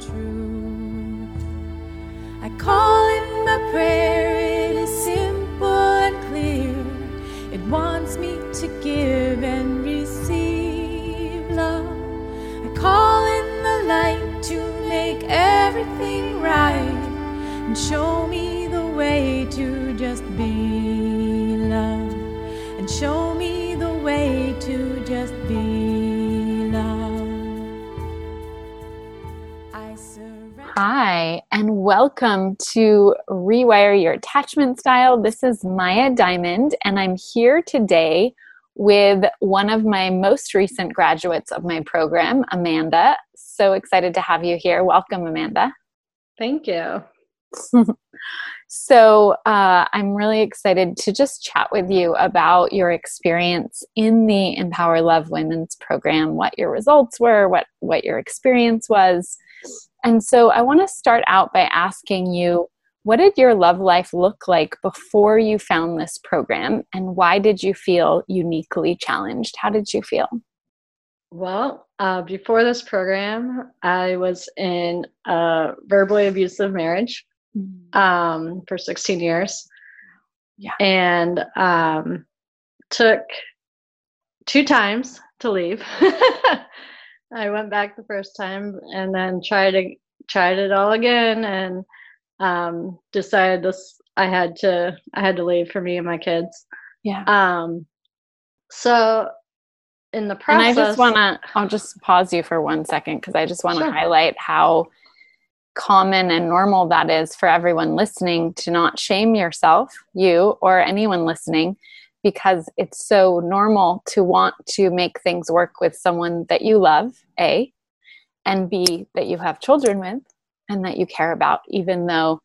truth. I call in my prayer, it is simple and clear. It wants me to give and receive love. I call in the light to make everything right and show me the way to just be Hi, and welcome to Rewire Your Attachment Style. This is Maya Diamond, and I'm here today with one of my most recent graduates of my program, Amanda. So excited to have you here. Welcome, Amanda. Thank you. So, uh, I'm really excited to just chat with you about your experience in the Empower Love Women's program, what your results were, what, what your experience was. And so, I want to start out by asking you what did your love life look like before you found this program, and why did you feel uniquely challenged? How did you feel? Well, uh, before this program, I was in a verbally abusive marriage um, for 16 years. Yeah. And um, took two times to leave. I went back the first time and then tried to tried it all again and um, decided this I had to I had to leave for me and my kids. Yeah. Um, so in the process, And I just want to, I'll just pause you for one second because I just want to Sure. highlight how common and normal that is for everyone listening to not shame yourself, you or anyone listening, because it's so normal to want to make things work with someone that you love, A, and B, that you have children with and that you care about, even though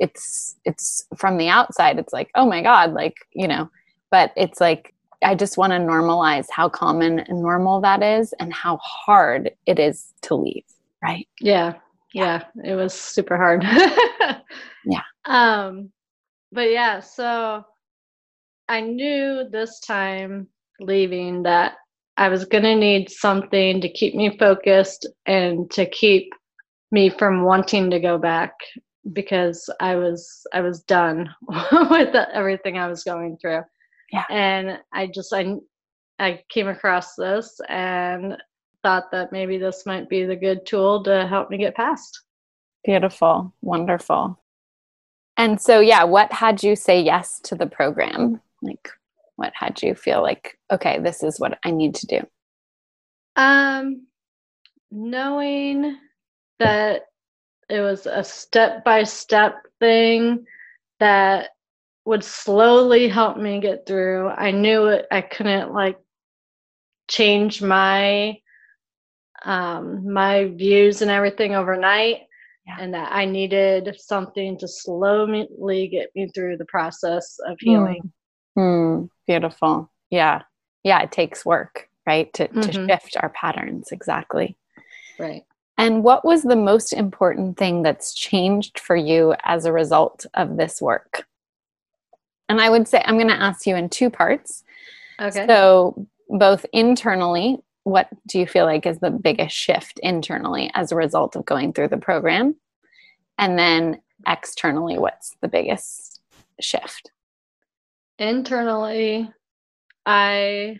it's it's from the outside it's like oh my god like you know but it's like I just want to normalize how common and normal that is and how hard it is to leave, right? Yeah, yeah, it was super hard. Yeah. Um, but yeah, so I knew this time leaving that I was gonna need something to keep me focused and to keep me from wanting to go back because I was I was done with the, everything I was going through. Yeah. And I just I I came across this and thought that maybe this might be the good tool to help me get past. Beautiful, wonderful. And so, yeah, what had you say yes to the program? Like, what had you feel like, okay, this is what I need to do? Um, knowing that it was a step by step thing that would slowly help me get through. I knew it, I couldn't like change my um my views and everything overnight Yeah. and that I needed something to slowly get me through the process of healing. Hmm, beautiful. Yeah. Yeah, it takes work, right? To, to Mhm. shift our patterns. Exactly. Right. And what was the most important thing that's changed for you as a result of this work? And I would say I'm going to ask you in two parts. Okay. So, both internally, what do you feel like is the biggest shift internally as a result of going through the program? And then externally, what's the biggest shift? Internally i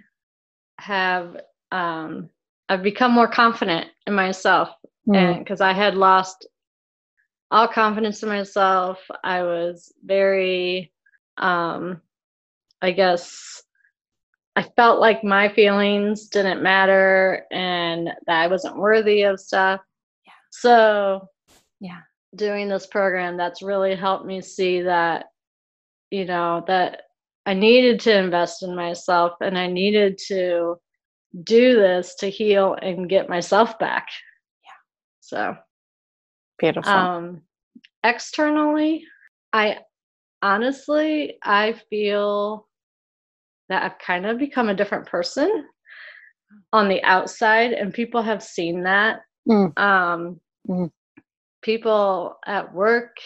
have um i've become more confident in myself Hmm. and because i had lost all confidence in myself i was very um i guess i felt like my feelings didn't matter and that i wasn't worthy of stuff Yeah. so Yeah. doing this program that's really helped me see that you know that i needed to invest in myself and i needed to do this to heal and get myself back Yeah. so Beautiful. um externally i honestly i feel that i've kind of become a different person on the outside and people have seen that Mm. um Mm. people at work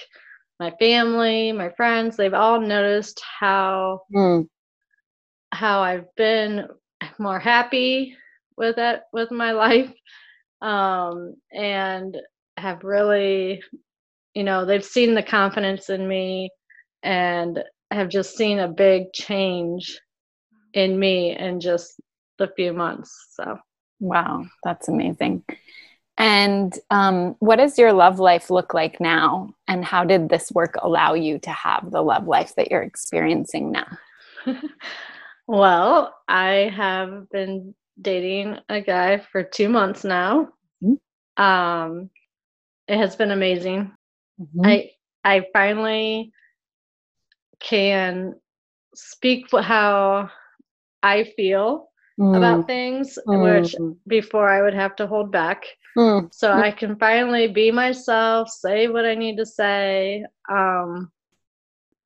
my family my friends they've all noticed how Hmm. how i've been more happy with it with my life um and have really, you know, they've seen the confidence in me and have just seen a big change in me in just the few months. So, wow, that's amazing. And um, what does your love life look like now? And how did this work allow you to have the love life that you're experiencing now? well, I have been dating a guy for two months now. Mm-hmm. Um, it has been amazing. Mm-hmm. I I finally can speak how I feel mm. about things, mm. which before I would have to hold back. Mm. So I can finally be myself, say what I need to say. Um,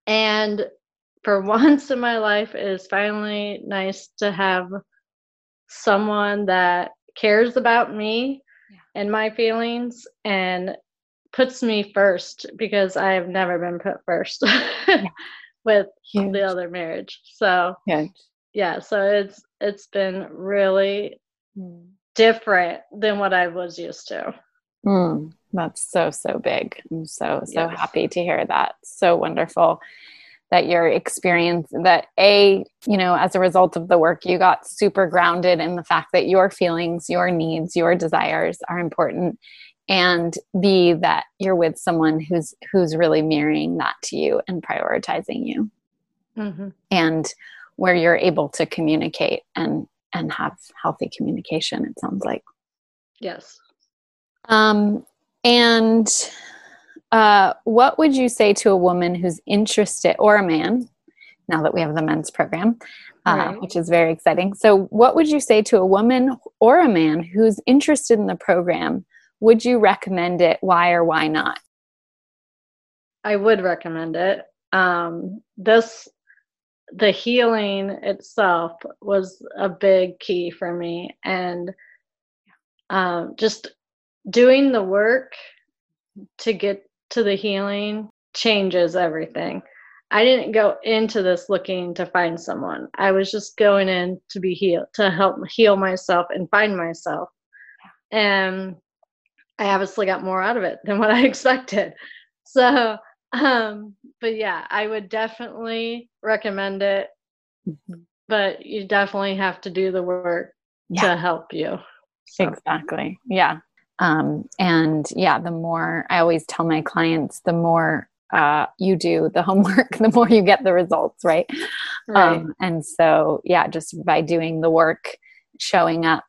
and for once in my life, it is finally nice to have someone that cares about me yeah. and my feelings and puts me first because I have never been put first with Huge. the other marriage. So Huge. Yeah, so it's it's been really mm. different than what I was used to. Mm, that's so so big. I'm so so yes. happy to hear that. So wonderful that your experience that a you know as a result of the work you got super grounded in the fact that your feelings your needs your desires are important and b that you're with someone who's who's really mirroring that to you and prioritizing you mm-hmm. and where you're able to communicate and and have healthy communication it sounds like yes um and uh, what would you say to a woman who's interested, or a man, now that we have the men's program, uh, right. which is very exciting? So, what would you say to a woman or a man who's interested in the program? Would you recommend it? Why or why not? I would recommend it. Um, this, the healing itself was a big key for me, and um, just doing the work to get to the healing changes everything. I didn't go into this looking to find someone. I was just going in to be healed, to help heal myself and find myself. And I obviously got more out of it than what I expected. So, um, but yeah, I would definitely recommend it. Mm-hmm. But you definitely have to do the work yeah. to help you. So. Exactly. Yeah um, and yeah the more i always tell my clients the more uh, you do the homework the more you get the results right, right. Um, and so yeah just by doing the work showing up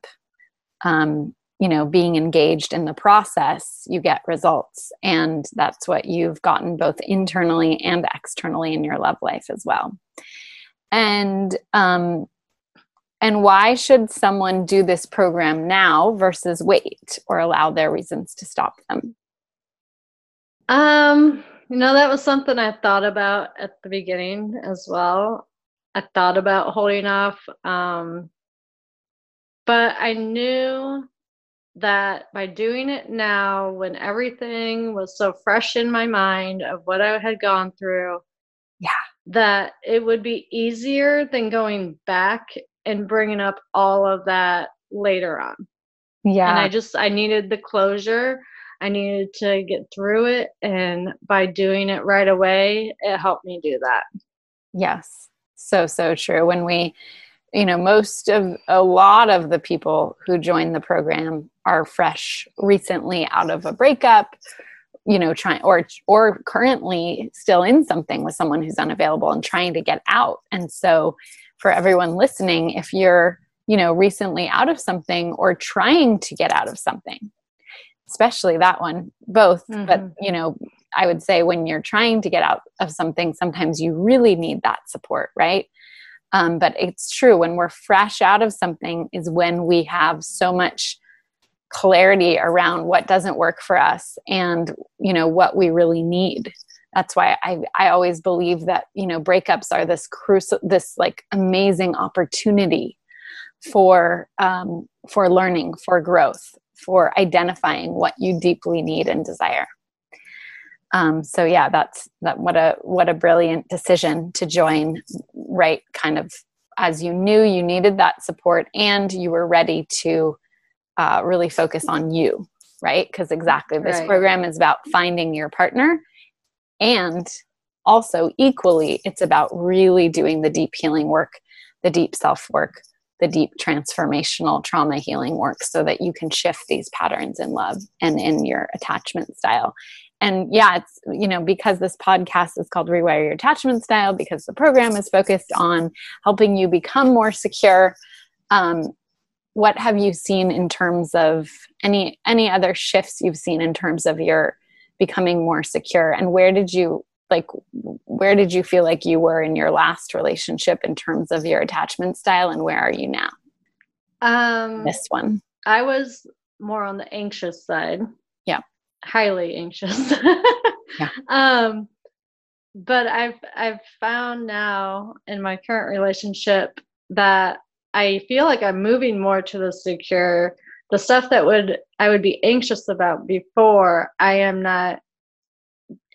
um, you know being engaged in the process you get results and that's what you've gotten both internally and externally in your love life as well and um, and why should someone do this program now versus wait or allow their reasons to stop them? Um, you know, that was something I thought about at the beginning as well. I thought about holding off. Um, but I knew that by doing it now, when everything was so fresh in my mind of what I had gone through, yeah, that it would be easier than going back and bringing up all of that later on. Yeah. And I just, I needed the closure. I needed to get through it. And by doing it right away, it helped me do that. Yes. So, so true. When we, you know, most of a lot of the people who join the program are fresh recently out of a breakup you know trying or or currently still in something with someone who's unavailable and trying to get out and so for everyone listening if you're you know recently out of something or trying to get out of something especially that one both mm-hmm. but you know i would say when you're trying to get out of something sometimes you really need that support right um, but it's true when we're fresh out of something is when we have so much clarity around what doesn't work for us and you know what we really need. That's why I, I always believe that you know breakups are this crucial this like amazing opportunity for um, for learning for growth for identifying what you deeply need and desire. Um, so yeah that's that what a what a brilliant decision to join right kind of as you knew you needed that support and you were ready to uh, really focus on you right? Because exactly this Right. program is about finding your partner and also equally it's about really doing the deep healing work, the deep self work, the deep transformational trauma healing work so that you can shift these patterns in love and in your attachment style. And yeah, it's, you know, because this podcast is called Rewire Your Attachment Style, because the program is focused on helping you become more secure. Um, what have you seen in terms of any any other shifts you've seen in terms of your becoming more secure and where did you like where did you feel like you were in your last relationship in terms of your attachment style and where are you now Um, this one I was more on the anxious side. Highly anxious. Yeah. Um, but I've I've found now in my current relationship that I feel like I'm moving more to the secure. The stuff that would I would be anxious about before, I am not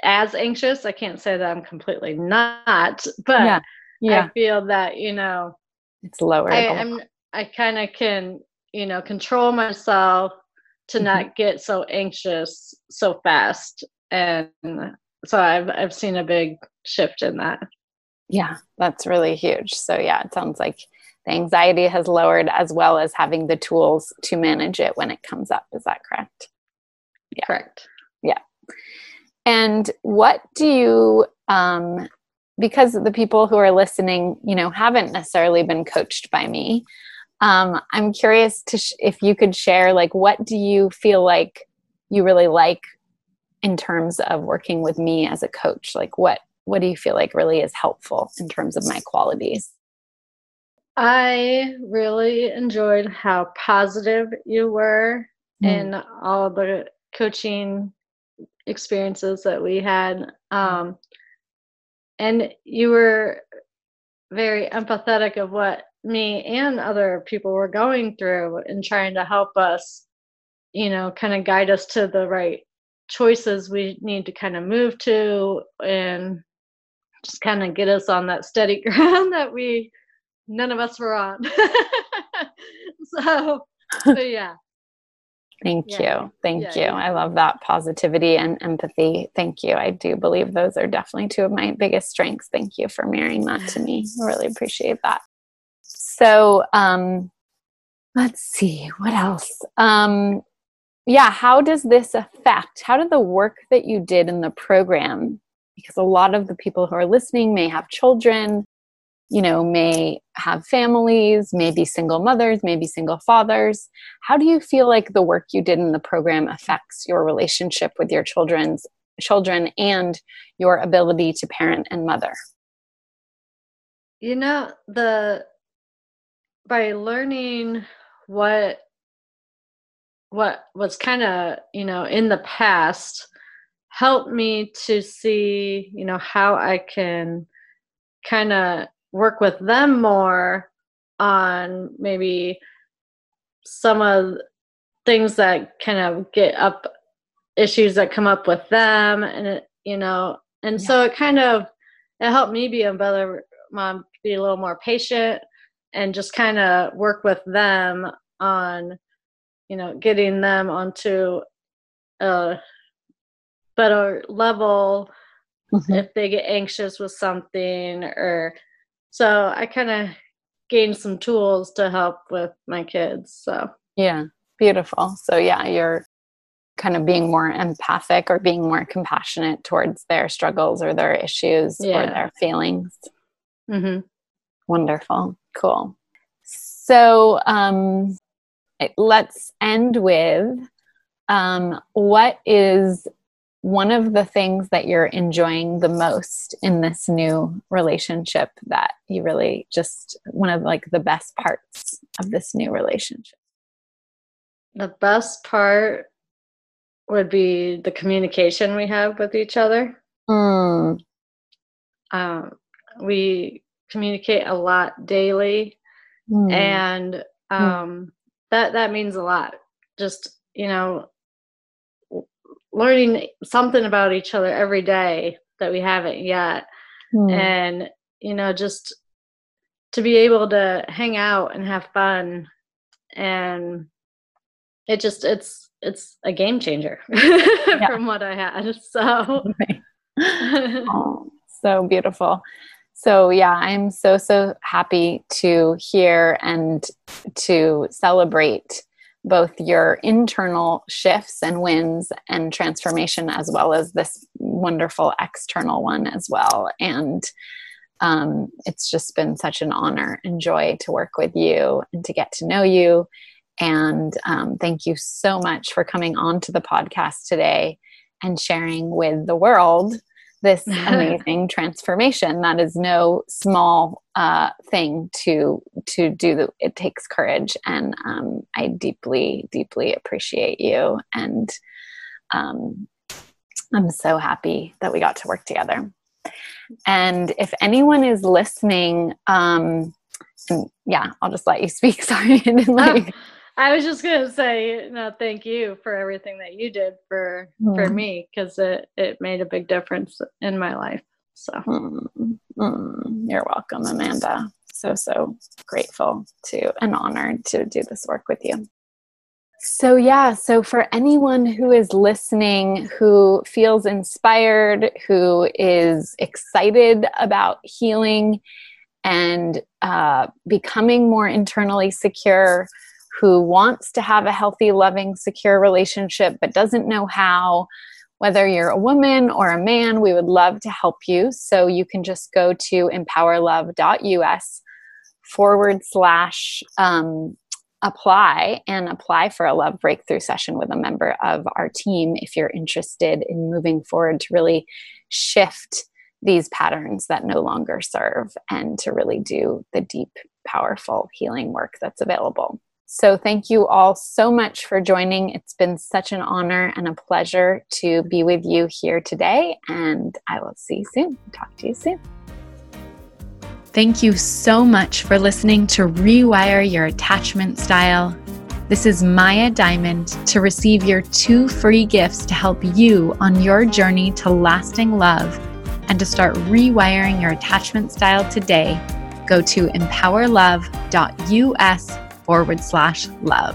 as anxious. I can't say that I'm completely not, but yeah yeah I feel that, you know, it's lower I, I'm I kind of can you know control myself to not get so anxious so fast, and so I've I've seen a big shift in that. yeah that's really huge so yeah it sounds like the anxiety has lowered as well as having the tools to manage it when it comes up is that correct Yeah. Correct. Yeah. And what do you, um, because the people who are listening, you know, haven't necessarily been coached by me, um, I'm curious to sh- if you could share, like, what do you feel like you really like in terms of working with me as a coach? Like, what what do you feel like really is helpful in terms of my qualities? I really enjoyed how positive you were Mm. in all the coaching experiences that we had. Um, and you were very empathetic of what me and other people were going through and trying to help us, you know, kind of guide us to the right choices we need to kind of move to and just kind of get us on that steady ground that we none of us were on. so, so yeah. Thank Yeah. you. Thank Yeah, you. yeah. I love that positivity and empathy. Thank you. I do believe those are definitely two of my biggest strengths. Thank you for mirroring that to me. I really appreciate that. So, um, let's see, what else? Um, yeah, how does this affect? How did the work that you did in the program, because a lot of the people who are listening may have children, you know, may have families, maybe single mothers, maybe single fathers. How do you feel like the work you did in the program affects your relationship with your children's children and your ability to parent and mother? You know, the by learning what what was kind of, you know, in the past helped me to see, you know, how I can kind of work with them more on maybe some of things that kind of get up issues that come up with them and it, you know and so it kind of it helped me be a better mom be a little more patient and just kind of work with them on you know getting them onto a better level if they get anxious with something or so i kind of gained some tools to help with my kids so Yeah, beautiful. So, yeah, you're kind of being more empathic or being more compassionate towards their struggles or their issues or their feelings. hmm Wonderful. Cool. So, um, let's end with um, what is one of the things that you're enjoying the most in this new relationship that you really just one of like the best parts of this new relationship? the best part would be the communication we have with each other Mm, um, we communicate a lot daily mm, and um, that that means a lot just you know learning something about each other every day that we haven't yet mm. and you know just to be able to hang out and have fun and it just it's it's a game changer yeah. from what I had. So, oh, so beautiful. So, yeah, I'm so, so happy to hear and to celebrate both your internal shifts and wins and transformation, as well as this wonderful external one as well. And um, it's just been such an honor and joy to work with you and to get to know you. And um, thank you so much for coming on to the podcast today and sharing with the world this amazing transformation that is no small uh, thing to to do the, it takes courage. And um, i deeply deeply appreciate you. And um, i'm so happy that we got to work together. And if anyone is listening um, and yeah i'll just let you speak. Sorry like, I was just gonna say, no, thank you for everything that you did for mm. for me because it it made a big difference in my life. So mm. Mm. you're welcome, Amanda. So so grateful to and honored to do this work with you. So, yeah, so for anyone who is listening, who feels inspired, who is excited about healing and uh, becoming more internally secure, who wants to have a healthy, loving, secure relationship but doesn't know how, whether you're a woman or a man, we would love to help you. So you can just go to empowerlove.us forward slash um, apply and apply for a love breakthrough session with a member of our team if you're interested in moving forward to really shift these patterns that no longer serve and to really do the deep, powerful healing work that's available. So, thank you all so much for joining. It's been such an honor and a pleasure to be with you here today, and I will see you soon. Talk to you soon. Thank you so much for listening to Rewire Your Attachment Style. This is Maya Diamond. To receive your two free gifts to help you on your journey to lasting love and to start rewiring your attachment style today, go to empowerlove.us forward slash love.